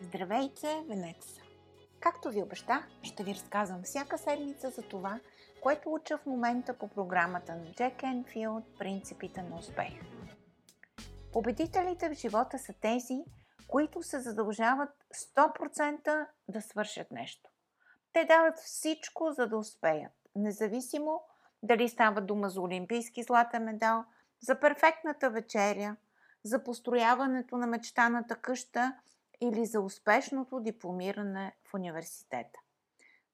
Здравейте, Венеца! Както ви обещах, ще ви разказвам всяка седмица за това, което уча в момента по програмата на Джек Енфилд «Принципите на успех». Победителите в живота са тези, които се задължават 100% да свършат нещо. Те дават всичко, за да успеят, независимо дали става дума за олимпийски златен медал, за перфектната вечеря, за построяването на мечтаната къща или за успешното дипломиране в университета.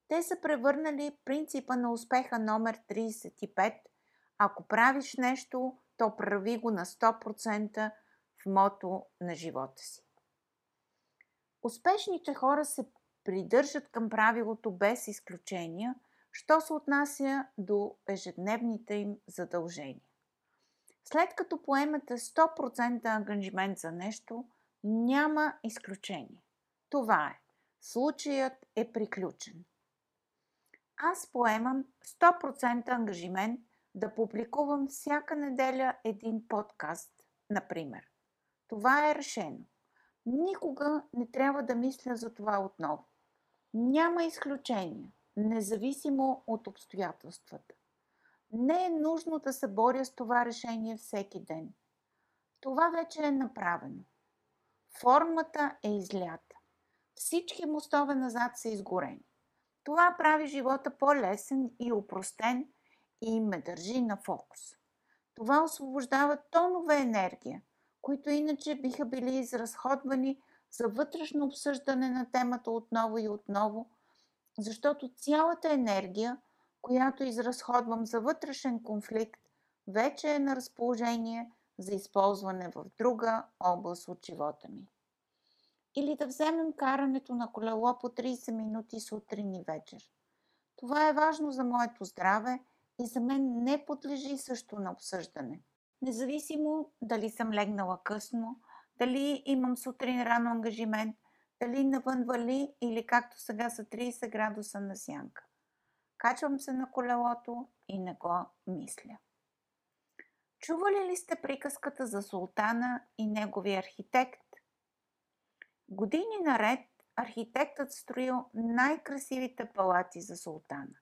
Те са превърнали принципа на успеха номер 35 ако правиш нещо, то прави го на 100% в мото на живота си. Успешните хора се придържат към правилото без изключения, що се отнася до ежедневните им задължения. След като поемете 100% ангажимент за нещо, няма изключение. Това е. Случаят е приключен. Аз поемам 100% ангажимент да публикувам всяка неделя един подкаст, например. Това е решено. Никога не трябва да мисля за това отново. Няма изключение, независимо от обстоятелствата. Не е нужно да се боря с това решение всеки ден. Това вече е направено. Формата е излята. Всички мостове назад са изгорени. Това прави живота по-лесен и упростен и ме държи на фокус. Това освобождава тонове енергия, които иначе биха били изразходвани за вътрешно обсъждане на темата отново и отново, защото цялата енергия, която изразходвам за вътрешен конфликт, вече е на разположение за използване в друга област от живота ми. Или да вземем карането на колело по 30 минути сутрин и вечер. Това е важно за моето здраве и за мен не подлежи също на обсъждане. Независимо дали съм легнала късно, дали имам сутрин рано ангажимент, дали навън вали или както сега са 30 градуса на сянка. Качвам се на колелото и не го мисля. Чували ли сте приказката за султана и неговия архитект? Години наред архитектът строил най-красивите палати за султана,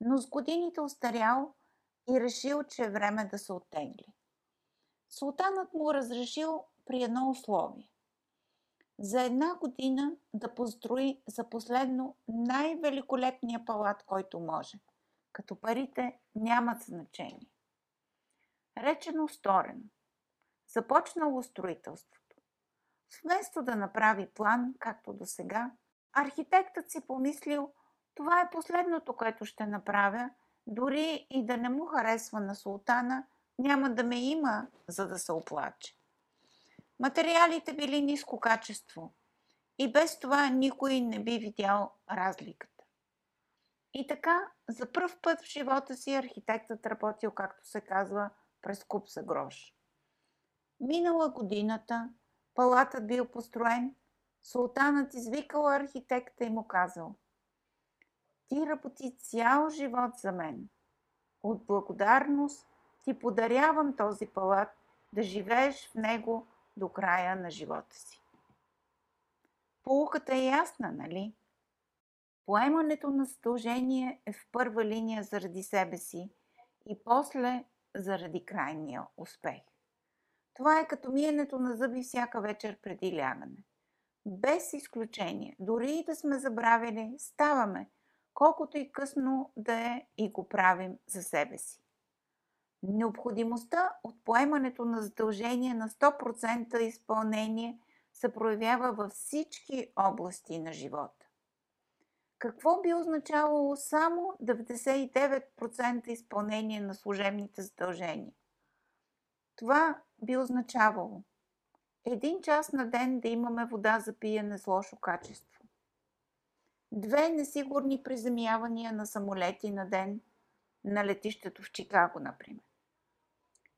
но с годините остарял и решил, че е време да се оттегли. Султанът му разрешил при едно условие. За една година да построи за последно най-великолепния палат, който може, като парите нямат значение. Речено сторено. Започнало строителството. Вместо да направи план, както до сега, архитектът си помислил, това е последното, което ще направя, дори и да не му харесва на султана, няма да ме има, за да се оплаче. Материалите били ниско качество и без това никой не би видял разликата. И така, за първ път в живота си архитектът работил, както се казва, през куп за грош. Минала годината, палатът бил построен, султанът извикал архитекта и му казал Ти работи цял живот за мен. От благодарност ти подарявам този палат да живееш в него до края на живота си. Полуката е ясна, нали? Поемането на задължение е в първа линия заради себе си и после заради крайния успех. Това е като миенето на зъби всяка вечер преди лягане. Без изключение, дори и да сме забравили, ставаме, колкото и късно да е и го правим за себе си. Необходимостта от поемането на задължение на 100% изпълнение се проявява във всички области на живота. Какво би означавало само 99% изпълнение на служебните задължения? Това би означавало един час на ден да имаме вода за пиене с лошо качество. Две несигурни приземявания на самолети на ден на летището в Чикаго, например.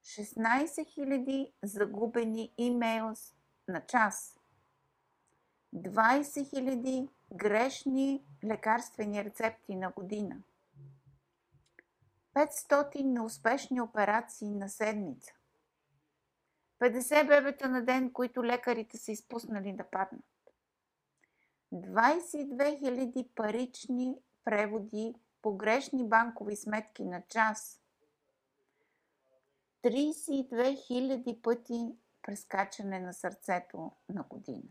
16 000 загубени имейлс на час. 20 000 грешни лекарствени рецепти на година. 500 неуспешни операции на седмица. 50 бебета на ден, които лекарите са изпуснали да паднат. 22 000 парични преводи по грешни банкови сметки на час. 32 000 пъти прескачане на сърцето на година.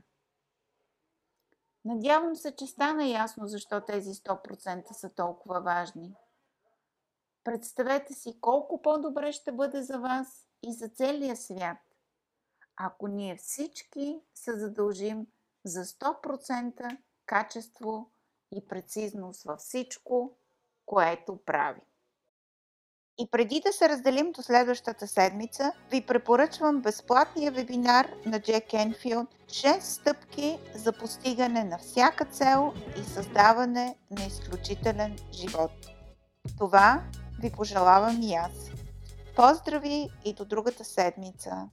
Надявам се, че стана ясно защо тези 100% са толкова важни. Представете си колко по-добре ще бъде за вас и за целия свят, ако ние всички се задължим за 100% качество и прецизност във всичко, което прави. И преди да се разделим до следващата седмица, ви препоръчвам безплатния вебинар на Джек Енфилд 6 стъпки за постигане на всяка цел и създаване на изключителен живот. Това ви пожелавам и аз. Поздрави и до другата седмица!